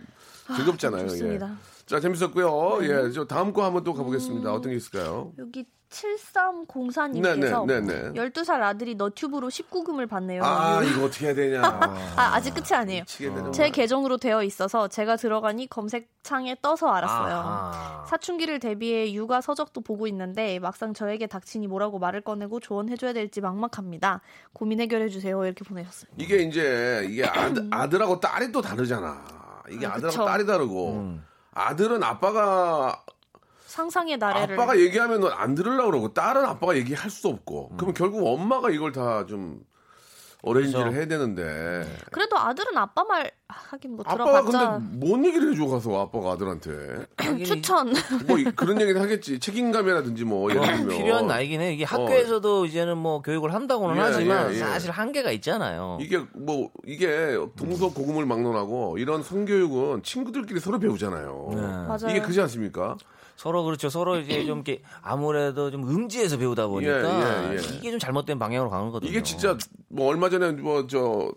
즐겁잖아요. 좋습니다. 예. 자, 재밌었고요. 예, 저 다음 거 한번 또 가보겠습니다. 어떤 게 있을까요? 여기 7304님께서 네, 네, 네, 네. 12살 아들이 너튜브로 19금을 받네요. 아, 이거 어떻게 해야 되냐. <laughs> 아, 아직 끝이 아니에요. 제. 계정으로 되어 있어서 제가 들어가니 검색창에 떠서 알았어요. 아하. 사춘기를 대비해 육아 서적도 보고 있는데 막상 저에게 닥치니 뭐라고 말을 꺼내고 조언해줘야 될지 막막합니다. 고민 해결해주세요. 이렇게 보내셨어요. 이게 이제 이게 아들, <clears throat> 아들하고 딸이 또 다르잖아. 이게 아, 아들하고 그쵸. 딸이 다르고 음. 아들은 아빠가 상상의 나래를 아빠가 얘기하면 넌안 들으려고 그러고 딸은 아빠가 얘기할 수 없고 음. 그러면 결국 엄마가 이걸 다 좀 어레인지를 그렇죠. 해야 되는데 그래도 아들은 아빠 말 하긴 뭐 아빠가 들어봤자 근데 뭔 얘기를 해줘 가서 아빠가 아들한테 <clears throat> 추천 뭐 이- 그런 얘기를 하겠지 책임감이라든지 뭐 예를 들면 필요한 나이긴 해. 이게 학교에서도 이제는 뭐 교육을 한다고는 예, 하지만 예, 예. 사실 한계가 있잖아요. 이게 뭐 이게 동서 고금을 막론하고 이런 성교육은 친구들끼리 서로 배우잖아요. 네. 맞아요. 이게 그지 않습니까? 서로 그렇죠. 서로 이제 <clears throat> 좀 이렇게 아무래도 좀 음지에서 배우다 보니까 예, 예, 예. 이게 좀 잘못된 방향으로 가는 거거든요. 이게 진짜 뭐 얼마 전에 뭐 저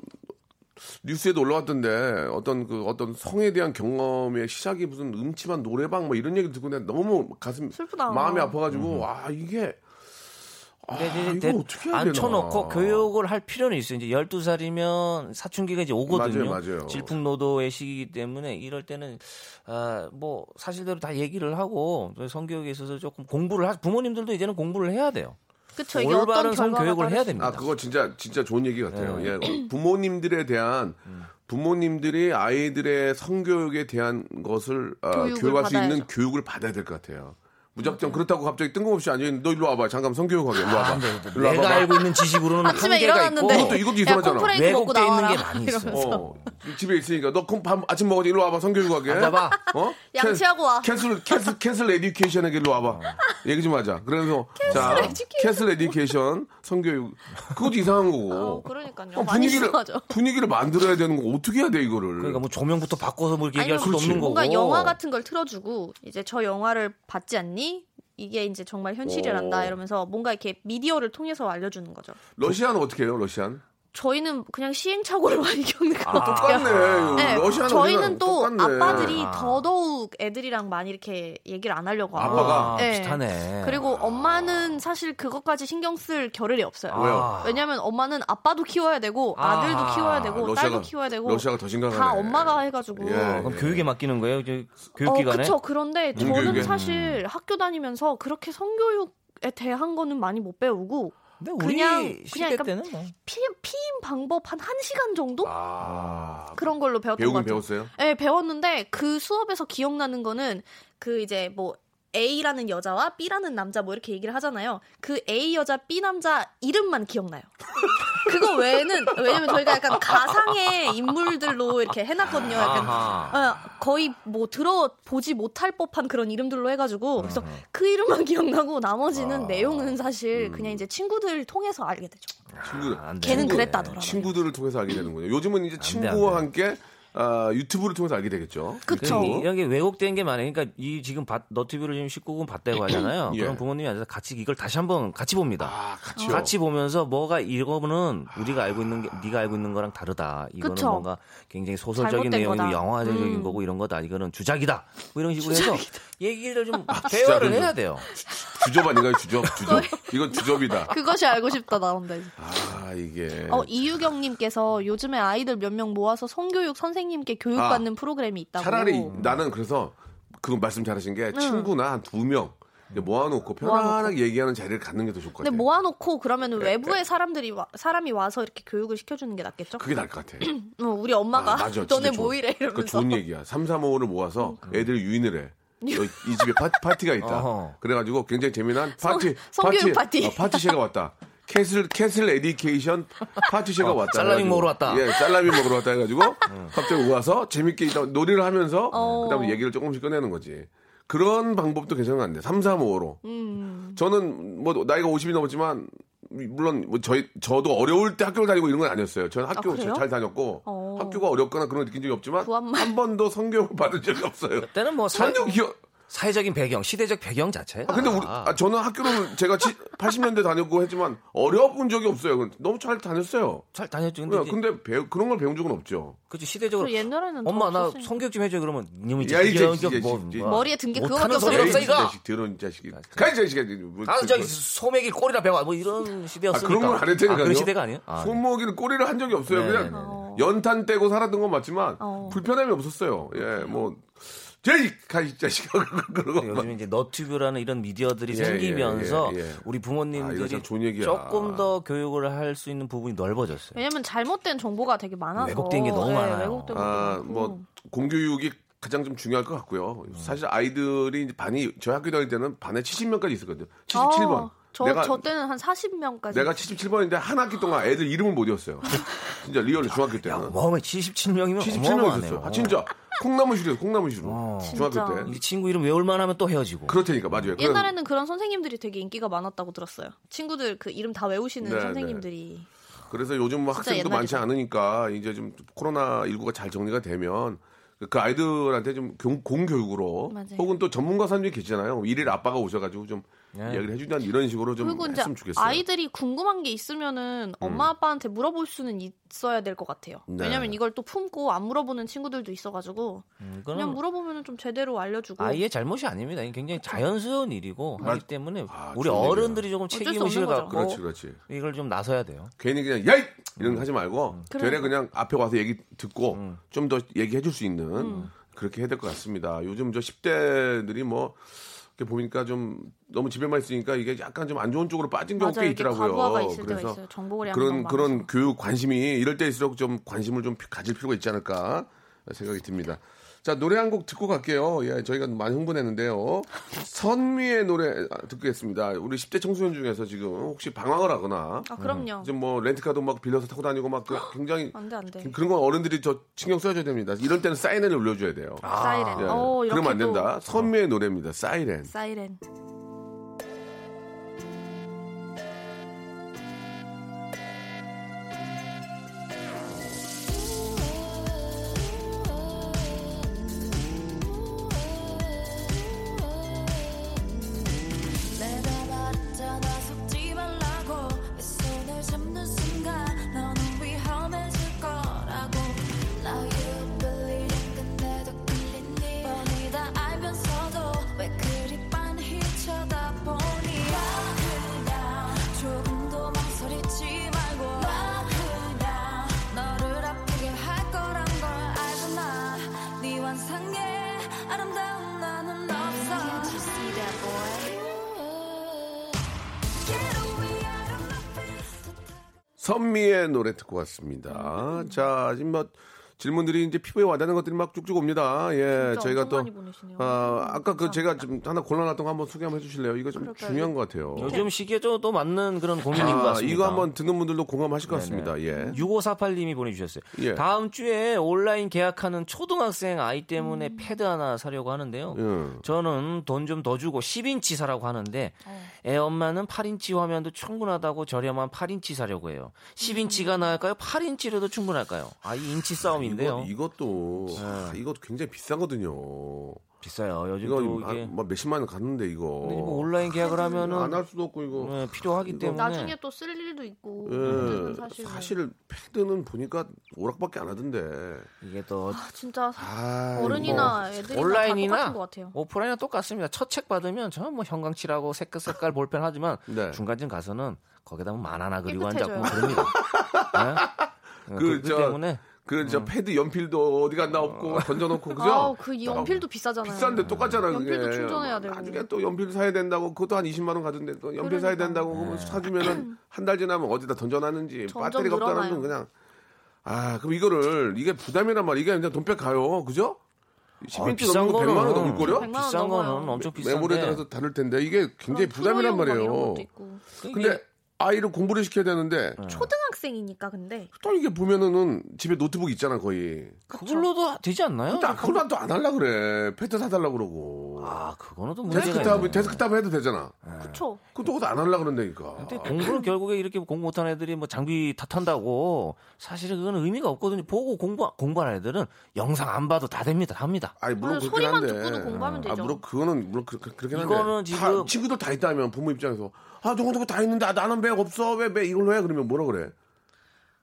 뉴스에도 올라왔던데 어떤 그 어떤 성에 대한 경험의 시작이 무슨 음침한 노래방 뭐 이런 얘기 듣고 내가 너무 가슴 슬프다. 마음이 아파가지고 와 이게 아, 이제 이걸 대- 어떻게 해야 앉혀놓고 되나. 교육을 할 필요는 있어요. 이제 12살이면 사춘기가 이제 오거든요. 맞아요, 맞아요. 질풍노도의 시기이기 때문에 이럴 때는 아, 뭐 사실대로 다 얘기를 하고 성교육에 있어서 조금 공부를 하, 부모님들도 이제는 공부를 해야 돼요. 그쵸 이게 올바른 성교육을 해야 됩니다. 아 그거 진짜 진짜 좋은 얘기 같아요. 네. 예, 부모님들에 대한 부모님들이 아이들의 성교육에 대한 것을 어, 교육을 교육할 수 있는 받아야죠. 교육을 받아야 될 것 같아요. 무작정 그렇다고 갑자기 뜬금없이 앉아 있는 너 일로 와봐 잠깐 성교육하게 일로 와봐 일로 내가 와봐 알고 있는 지식으로는 아침에 한계가 일어났는데 있고 이것도- 이것도 야 이상하잖아. 콘프레이크 먹고 왜곡돼 있는 나와라 게 많이 있어요. 이러면서. 어, 집에 있으니까 너 콩, 밥, 아침 먹어지 일로 와봐 성교육하게 앉아봐. 어? 양치하고 와. 캐슬 캐슬 캐슬 에듀케이션에게 일로 와봐 얘기 좀 하자 그래서 자 캐슬 에듀케이션 성교육 그것도 이상한 거고 어, 그러니까요. 어, 분위기를. 분위기를 만들어야 되는 거 어떻게 해야 돼 이거를 그러니까 뭐 조명부터 바꿔서 뭐 이렇게 얘기할 수도 그렇지. 없는 거고. 뭔가 영화 같은 걸 틀어주고 이제 저 영화를 봤지 않니? 이게 이제 정말 현실이란다 오. 이러면서 뭔가 이렇게 미디어를 통해서 알려주는 거죠. 러시아는 어떻게 해요 러시안 저희는 그냥 시행착오를 <laughs> 많이 겪는 것 아, 같아요. 똑같네 네, 러시아는 저희는 또 똑같네. 아빠들이 아. 더더욱 애들이랑 많이 이렇게 얘기를 안 하려고 하고 아빠가? 아, 네. 비슷하네. 그리고 엄마는 사실 그것까지 신경 쓸 겨를이 없어요. 왜요? 아. 왜냐면 엄마는 아빠도 키워야 되고 아. 아들도 키워야 되고 러시아가- 딸도 키워야 되고 러시아가 더 심각하네 다 엄마가 해가지고 예. 그럼 교육에 맡기는 거예요? 이제 어, 교육기관에? 그쵸. 그런데 공교육에? 저는 사실 학교 다니면서 그렇게 성교육 에 대한 거는 많이 못 배우고 근데 우리 그냥- 시대 그냥 약간 때는 뭐. 피, 피임 방법 한 1시간 정도? 아 그런 걸로 배웠던 것 배우긴 같아요. 배웠어요 네, 배웠는데 그 수업에서 기억나는 거는 그 이제 뭐 A라는 여자와 B라는 남자 뭐 이렇게 얘기를 하잖아요. 그 A 여자 B 남자 이름만 기억나요. <laughs> 그거 외에는 왜냐면 저희가 약간 가상의 인물들로 이렇게 해놨거든요. 약간. 어, 거의 뭐 들어보지 못할 법한 그런 이름들로 해가지고 그래서 그 이름만 <laughs> 기억나고 나머지는 내용은 사실 그냥 이제 친구들 통해서 알게 되죠. 친구들 아, 안 돼. 걔는 친구- 그랬다더라고요. 친구들을 통해서 알게 되는군요 요즘은 이제 돼, 친구와 안 함께 아, 유튜브를 통해서 알게 되겠죠 그쵸. 그 이런 게 왜곡된 게 많아요. 그러니까 이 지금 바- 너튜브를 지금 19금 봤다고 하잖아요. <clears throat> 예. 그럼 부모님이 앉아서 같이 이걸 다시 한번 같이 봅니다. 아 같이요 같이 보면서 뭐가 이거는 우리가 알고 있는 게 네가 알고 있는 거랑 다르다. 이거는 그쵸. 뭔가 굉장히 소설적인 내용이고. 영화적인 음. 거고 이런 거다. 이거는 주작이다. 뭐 이런 식으로 해서 얘기를 좀 <laughs> 주작은 대화를 좀- 해야 돼요. 주접 아닌가요 주접 주접 이건 주접이다 <laughs> 그것이 알고 싶다 나온다. 이제. 아 이게 어 이유경님께서 요즘에 아이들 몇 명 모아서 성교육 선생 님께 교육받는 프로그램이 있다고. 아, 차라리 나는 그래서 그 말씀 잘하신 게 친구나 한 두 명 모아놓고 편안하게 얘기하는 자리를 갖는 게 더 좋을 것 근데 같아요. 모아놓고 그러면 외부의 사람들이 와, 사람이 와서 이렇게 교육을 시켜주는 게 낫겠죠? 그게 나을 것 같아. <clears throat> 어, 우리 엄마가 아, 맞아. <laughs> 너네. 모이래 이러면서. 그 좋은 얘기야. 3, 4, 5를 모아서 애들 유인을 해. <laughs> 너이 집에 파티가 있다. 어허. 그래가지고 굉장히 재미난 파티, 성교육 파티. 어, 파티쉐가 왔다. <laughs> castle, castle education 파티쉐가 왔다. 쌀라미 해가지고, 먹으러 왔다. 예, 쌀라미 먹으러 왔다 해가지고 <laughs> 갑자기 와서 재밌게 있다 놀이를 하면서 어. 그다음에 얘기를 조금씩 꺼내는 거지. 그런 방법도 괜찮은 것 같네. 3, 4, 5로. 음. 저는 뭐 나이가 50이 넘었지만 물론 뭐 저희 저도 어려울 때 학교를 다니고 이런 건 아니었어요. 저는 학교 그래요? 잘 다녔고 어. 학교가 어렵거나 그런 거 느낀 적이 없지만 구한말. 한 번도 성교육을 <laughs> 받은 적이 없어요. 그때는 뭐 사, 전혀 기억. 사회적인 배경, 시대적 배경 자체. 아, 근데 우리 아, 저는 학교를 제가 80년대 다녔고 했지만 어려운 적이 없어요. 너무 잘 다녔어요. 잘 다녔죠. 근데, 네, 근데 배우- 그런 걸 배운 적은 없죠. 그치 시대적으로 옛날에는 더 엄마 나. 성교육 좀 해줘 그러면 이놈이 야, 이 자식, 이 뭐, 뭐야. 머리에 든 게 그거밖에. 없어 이거. 자식 더러운 자식이. 가이 자식아. 뭐, 아, 그- 저기 그- 소매기 꼬리나 배워 뭐 이런 아, 시대였으니까. 그런 걸안 했다니까요. 아, 그런 시대가 아니에요? 아, 네. 손목이를 꼬리를 한 적이 없어요. 네, 그냥 네, 네. 어. 연탄 떼고 살았던 건 맞지만 어. 불편함이 없었어요. 예, 뭐 제이 가이 자식아 그러고 막. 요즘 이제 너튜브라는 이런 미디어들이 예, 생기면서 예, 예, 예. 우리 아, 부모님들이 얘기야. 조금 더 교육을 할 수 있는 부분이 넓어졌어요. 왜냐면 잘못된 정보가 되게 많아서 왜곡된 게 너무 네, 많아요. 왜곡된 것도 아, 많고. 뭐 공교육이 가장 좀 중요할 것 같고요. 사실 아이들이 이제 반이 저희 학교 다닐 때는 반에 70명까지 있었거든요. 77번. 아, 저, 내가 저 때는 한 40명까지. 내가 77번인데 한 학기 동안 애들 이름을 못 외웠어요. 진짜 real 중학교 때는. 어마어마 77명이면 77명 어마어마하네요. 있었어요. 아, 진짜 콩나물실이에요. 콩나물실로. 어. 중학교. 때. 이 친구 이름 외울만 하면 또 헤어지고. 그렇다니까 맞아요. 그런- 옛날에는 그런 선생님들이 되게 인기가 많았다고 들었어요. 친구들 그 이름 다 외우시는 네, 선생님들이. 그래서 요즘 뭐 학생도 많지 옛날이다. 않으니까 이제 좀 코로나 19가 잘 정리가 되면 그 아이들한테 좀 공, 공교육으로 맞아요. 혹은 또 전문가 사람들이 계시잖아요. 일일 아빠가 오셔가지고 좀 네. 이야기를 해준다는 이런 식으로 좀 했으면 좋겠어요. 아이들이 궁금한 게 있으면은 엄마 아빠한테 물어볼 수는 있, 있어야 될 것 같아요. 네. 왜냐면 이걸 또 품고 안 물어보는 친구들도 있어가지고 음, 그냥 물어보면 좀 제대로 알려주고 아이의 잘못이 아닙니다. 굉장히 자연스러운 일이고 맞- 하기 때문에 아, 우리 어른들이 조금 수 책임 없는 의식을 거죠. 갖고 그렇지, 그렇지. 이걸 좀 나서야 돼요. 괜히 그냥 야이 이런 거 하지 말고 음. 되레 그냥 앞에 와서 얘기 듣고 음. 좀더 얘기해 줄 수 있는 음. 그렇게 해야 될 것 같습니다. 요즘 저 10대들이 뭐 보니까 좀 너무 집에만 있으니까 이게 약간 좀 안 좋은 쪽으로 빠진 경우가 있더라고요. 그래서 그런 그런. 교육 관심이 이럴 때일수록 좀 관심을 좀 가질 필요가 있지 않을까 생각이 듭니다. 자 노래 한 곡 듣고 갈게요. 예, 저희가 많이 흥분했는데요. 선미의 노래 아, 듣겠습니다. 우리 10대 청소년 중에서 지금 혹시 방황을 하거나 아 그럼요. 지금 뭐 렌트카도 막 빌려서 타고 다니고 막 그- 굉장히 안 돼 안 돼. 그런 건 어른들이 저 신경 써줘야 됩니다. 이럴 때는 사이렌을 올려줘야 돼요. 사이렌. 예, 어, 이렇게 그러면 안또 된다. 선미의 노래입니다. 사이렌. 사이렌. 노래 듣고 왔습니다. 자, 지금 뭐 질문들이 이제 피부에 와닿는 것들이 막 쭉쭉 옵니다. 예, 진짜 저희가 엄청 또 많이 보내시네요. 아, 아까 그. 제가 좀 하나 골라놨던 거 한번 소개 한번 해주실래요? 이거 좀 그럴까요? 중요한 것 같아요. 요즘 시기에 좀또 맞는 그런 고민인 것 아, 같습니다. 이거 한번 듣는 분들도 공감하실 것 네네. 같습니다. 예. 6548님이 보내주셨어요. 예. 다음 주에 온라인 개학하는 초등학생 아이 때문에 음. 패드 하나 사려고 하는데요. 예. 저는 돈 좀 더 주고 10인치 사라고 하는데 어. 애 엄마는 8인치 화면도 충분하다고 저렴한 8인치 사려고 해요. 10인치가 나을까요? 8인치로도 충분할까요? 아, 이 인치 싸움 인데요. 이것, 이것도 네. 아, 이것도 굉장히 비싸거든요. 비싸요. 요즘 이거 또 아, 이게 뭐 몇십만 원 갔는데 이거. 근데 뭐 온라인 계약을 하면은 안 할 수도 없고 이거. 네, 필요하기 이거 때문에 나중에 또 쓸 일도 있고 예, 패드는 사실, 뭐. 사실 패드는 보니까 오락밖에 안 하던데. 이게 또 아, 진짜 아, 어른이나 애들이나 다 온라인이나 똑같은 것 같아요. 오프라인이나 똑같습니다. 첫 책 받으면 저는 뭐 형광칠하고 색깔 색깔 볼펜 하지만 <laughs> 네. 중간쯤 가서는 거기다 뭐만 하나 그리고 한 깨끗해져요. 작품 그립니다. <laughs> 네? 그, 그, 그 저, 때문에 그저 패드 연필도 어디 갔나 없고 던져놓고 그죠? 아우 그 연필도 비싸잖아요. 비싼데 똑같잖아 그게. 연필도 충전해야 되고. 나중에 또 연필 사야 된다고 그것도 한 20만 원 가던데 또 연필 사야 그러니까. 된다고 그거 사주면은 <clears throat> 한 달 지나면 어디다 던져놨는지 배터리가 없다는. 건 그냥 아 그럼 이거를 이게 부담이란 말이야 이게 그냥 돈백 가요 그죠? 10인치 비싼 넘는 거 100만 원 거는 넘을 거려? 100만 원 비싼 거는. 엄청 비싼데 메모리에 따라서 다를 텐데 이게 굉장히 그런 부담이란 말이에요. 근데 아이를 공부를 시켜야 되는데 초등학생이니까 근데 또 이게 보면은 집에 노트북 있잖아 거의. 그걸로도 되지 않나요? 근데 그걸 또안 하려 그래. 패드 사달라 그러고. 아 그거는 또 문제가 데스크탑 있네. 데스크탑 해도 되잖아. 그쵸. 그것도 안 하려 그런다니까. 근데 공부는 결국에 이렇게 공부 못하는 애들이 뭐 장비 탓한다고 사실은 그거는 의미가 없거든요. 보고 공부 공부하는 애들은 영상 안 봐도 다 됩니다. 다 합니다. 아니 물론 그렇긴 소리만 한데. 듣고도 공부하면 아 되죠. 물론 그거는 물론 그, 그, 그렇긴 한데. 이거는 다 지금- 친구들 다 있다면 부모 입장에서 아 저거 다 있는데 아, 나는 왜 없어 왜 왜 이걸로 해 그러면 뭐라 그래?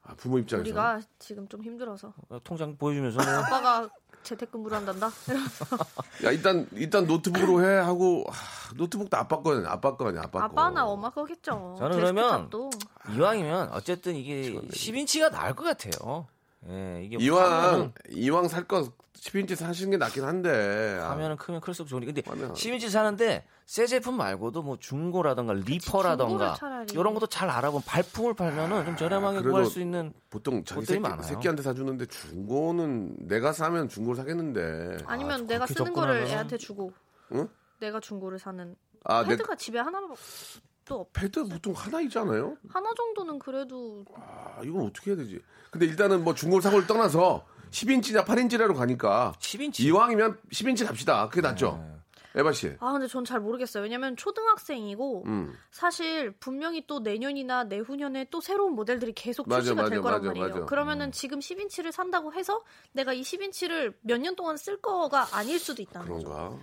아 부모 입장에서. 우리가 지금 좀 힘들어서 통장 보여주면서 뭐 아빠가 재택근무를 한단다. <laughs> 야 일단 일단 노트북으로 해 하고 아, 노트북도 아빠 거네 아빠 거 아니야 아빠 거. 아빠나 엄마 거겠죠. 저는 그러면 데스크탑도. 이왕이면 어쨌든 이게 10인치가 나을 것 같아요. 예, 이게 이왕 이왕 살 거 10인치 사시는 게 낫긴 한데. 아, 화면은 크면 클수록 좋으니 근데 화면. 10인치 사는데 새 제품 말고도 뭐 중고라던가 리퍼라던가 중고를 차라리. 이런 것도 잘 알아보면 발품을 팔면은 좀 저렴하게 구할 수 있는 보통 자기 새끼, 많아요. 새끼한테 사주는데 중고는 내가 사면 중고를 사겠는데. 아니면 아, 내가 쓰는 거를 접근하면은- 애한테 주고 응? 내가 중고를 사는 아, 내 패드가 집에 하나도 없. 패드 보통 하나 있잖아요. 하나 정도는 그래도 아, 이건 어떻게 해야 되지? 근데 일단은 뭐 중고를 사고를 떠나서 10인치냐 8인치라로 가니까 10인치 이왕이면 10인치 갑시다. 그게 낫죠. 에바 씨. 아 근데 전 잘 모르겠어요. 왜냐면 초등학생이고 음. 사실 분명히 또 내년이나 내후년에 또 새로운 모델들이 계속 맞아, 출시가 될 맞아, 거란 맞아, 말이에요. 맞아. 음. 그러면은 지금 10인치를 산다고 해서 내가 이 10인치를 몇 년 동안 쓸 거가 아닐 수도 있다는 거죠. 그런가?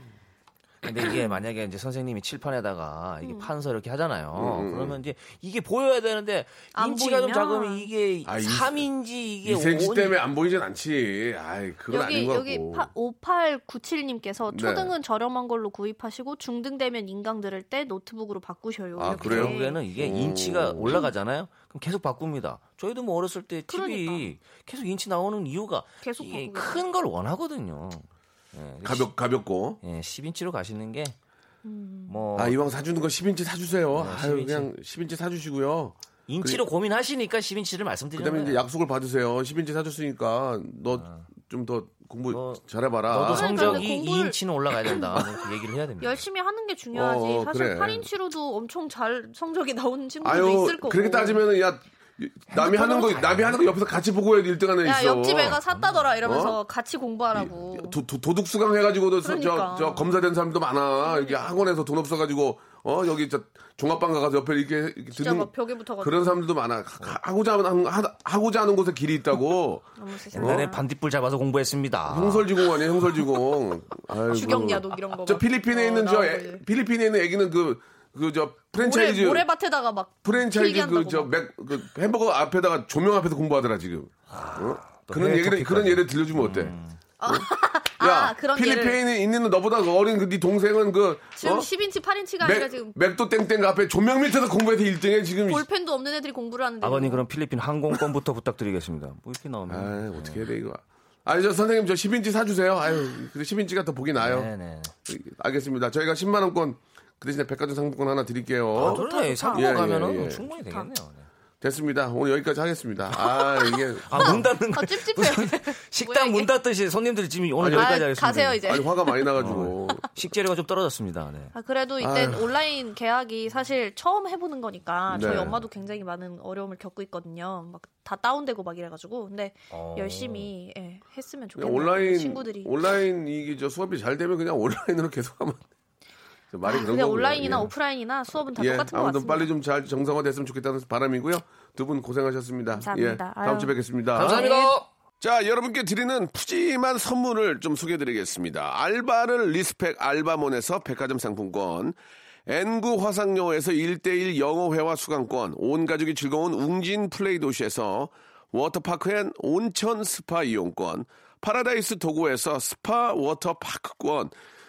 근데 이게 <clears throat> 만약에 이제 선생님이 칠판에다가 이게 판서 이렇게 하잖아요. 음, 음. 그러면 이제 이게 보여야 되는데 안 인치가 좀 보이면. 작으면 이게 아, 이- 3인지 이게 2cm 5 때문에 안 보이진 않지. 아이, 그건 아닌 여기 것 여기 같고. 5897님께서 네. 초등은 저렴한 걸로 구입하시고 중등 되면 인강 들을 때 노트북으로 바꾸셔요. 아, 이렇게. 그래요? 결국에는 이게 오. 인치가 올라가잖아요. 그럼 계속 바꿉니다. 저희도 뭐 어렸을 때 TV 그러니까. 계속 인치 나오는 이유가 계속 이게 바꾸게 큰걸 원하거든요. 예, 가볍, 가볍고. 예, 10인치로 가시는 게 음. 뭐 아, 이왕 사주는 거 10인치 사주세요. 네, 아유, 10인치. 그냥 10인치 사주시고요. 인치로 고민하시니까 10인치를 그 말씀드리는 다음에 거예요. 이제 약속을 받으세요. 10인치 사줬으니까 너 좀 더 공부 뭐, 잘해봐라. 너도 그러니까 성적이 공부를- 2인치는 올라가야 된다. 이렇게 얘기를 해야 됩니다. 열심히 하는 게 중요하지. 어, 사실 그래. 8인치로도 엄청 잘 성적이 나오는 친구들도 아유, 있을 거고. 그렇게 따지면은 야, 남이 하는 거, 남이 하는 거 옆에서 같이 보고 해야 1등 하나 야 있어. 옆집 애가 샀다더라 이러면서 같이 공부하라고. 도, 도, 도 둑 수강 해가지고도 저- 그러니까. 저, 저 검사된 사람도 많아. 이게 학원에서 돈 없어가지고 어 여기 저 종합방 가서 옆에 이렇게, 이렇게 진짜 듣는 막 벽에 붙어가지고. 그런 사람들도 많아. 하- 하고자 하는 하- 하고자 하는 곳에 길이 있다고. <laughs> 세상에. 옛날에 반딧불 잡아서 공부했습니다. 형설지공 아니에요, 형설지공. <laughs> 주경야독 이런 거. 저 막. 필리핀에 어, 있는 저 애-. 필리핀에 있는 애기는 그 그 저 프랜차이즈 모래, 모래밭에다가 막 프랜차이즈 그저 막. 맥그 햄버거 앞에다가 조명 앞에서 공부하더라 지금. 어? 그런 얘기를. 그런 예를 들려주면 어때? 어? <laughs> 아, 그런 필리핀에 있는 너보다 어린 그네 동생은 그 지금 어? 10인치 8인치가 아니라 맥, 지금 맥도 땡땡 앞에 조명 밑에서 공부해서 1등에 지금. 볼펜도 없는 애들이 공부를 하는데. 아버님 그럼 필리핀 항공권부터 <laughs> 부탁드리겠습니다. 뭐 이렇게 나오면. 아 어떻게 해야 돼 이거. 아니 저 선생님 저 10인치 사주세요. 아유 근데 10인치가 더 보기 나아요. 네네. 알겠습니다. 저희가 10만 원권 그 대신에 백화점 상품권 하나 드릴게요. 아, 그러네. 상품 예, 예, 가면은 예. 충분히 되겠네요. 네. 됐습니다. 오늘 여기까지 하겠습니다. 아 이게 <laughs> 아, 문 닫는 거. 아, 찝찝해. <laughs> 식당 문 닫듯이 손님들이 지금 오늘 여기까지 아, 하겠습니다. 가세요 이제. 아니 화가 많이 나가지고. 식재료가 좀 떨어졌습니다. 네. 아, 그래도 이때 온라인 계약이 사실 처음 해보는 거니까 저희 네. 엄마도 굉장히 많은 어려움을 겪고 있거든요. 막 다 다운되고 막 이래가지고 근데 어. 열심히 예, 했으면 그냥 좋겠네요. 온라인 친구들이. 온라인 이게 저 수업이 잘 되면 그냥 온라인으로 <laughs> 계속하면 저 말이 아, 그런 거고요. 온라인이나 예. 오프라인이나 수업은 다 예, 똑같은 것 아무튼 같습니다. 빨리 좀 잘 정상화됐으면 좋겠다는 바람이고요. 두 분 고생하셨습니다. 감사합니다. 예, 다음. 주에 뵙겠습니다. 감사합니다. 자, 여러분께 드리는 푸짐한 선물을 좀 소개해 드리겠습니다. 알바를 respect 알바몬에서 백화점 상품권, N구 화상영어에서 1대1 영어회화 수강권, 온 가족이 즐거운 웅진 플레이 도시에서 워터파크 and 온천 스파 이용권, 파라다이스 도구에서 스파 워터파크권,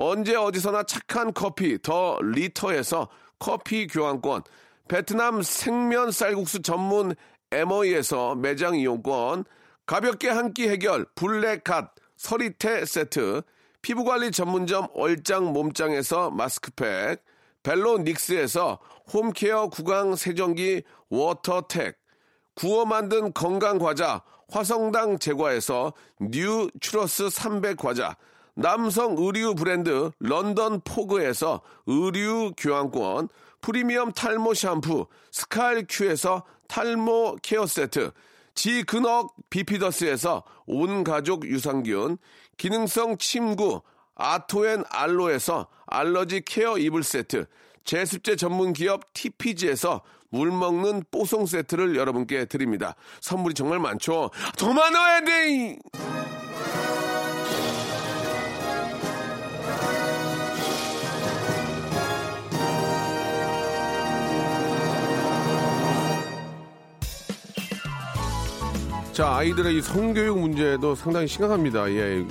언제 어디서나 착한 커피 더 리터에서 커피 교환권, 베트남 생면 쌀국수 전문 에머이에서 매장 이용권, 가볍게 한 끼 해결 블랙갓 서리태 세트, 피부관리 전문점 얼짱 몸짱에서 마스크팩, 벨로닉스에서 홈케어 구강 세정기 워터텍, 구워 만든 건강 과자 화성당 제과에서 뉴 추러스 300 과자, 남성 의류 브랜드 런던 포그에서 의류 교환권, 프리미엄 탈모 샴푸 스칼 큐에서 탈모 케어 세트, 지근억 비피더스에서 온 가족 유산균, 기능성 침구 아토앤 알로에서 알러지 케어 이불 세트, 제습제 전문 기업 TPG에서 물 먹는 뽀송 세트를 여러분께 드립니다. 선물이 정말 많죠. 더 많아야 돼. 자, 아이들의 이 성교육 문제도 상당히 심각합니다. 예,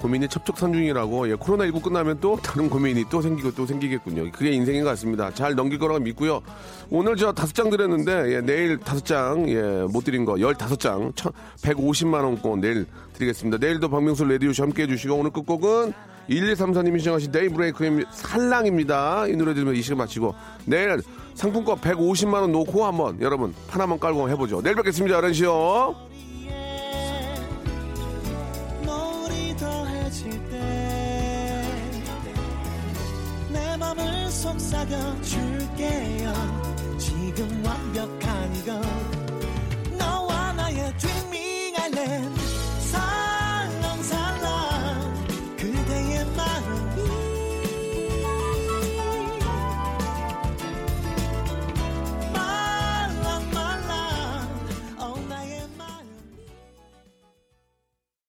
고민이 첩첩산중이라고 예, 코로나19 끝나면 또 다른 고민이 또 생기고 또 생기겠군요. 그게 인생인 것 같습니다. 잘 넘길 거라고 믿고요. 오늘 저 다섯 장 드렸는데 예, 내일 다섯 장 예, 못 드린 거 열다섯 장 150만 원권 내일 드리겠습니다. 내일도 박명수 라디오쇼 함께 해주시고 오늘 끝곡은 1234님이 신청하신 데이브레이크의 살랑입니다. 이 노래 들으면 이 시간 마치고 내일 상품권 150만 원 놓고 한번 여러분 판 한번 깔고 해보죠. 내일 뵙겠습니다. 11시요. 노을이 더해질 때내 맘을 속삭여 줄게요 지금 완벽한 이거 너와 나의 Dreaming Island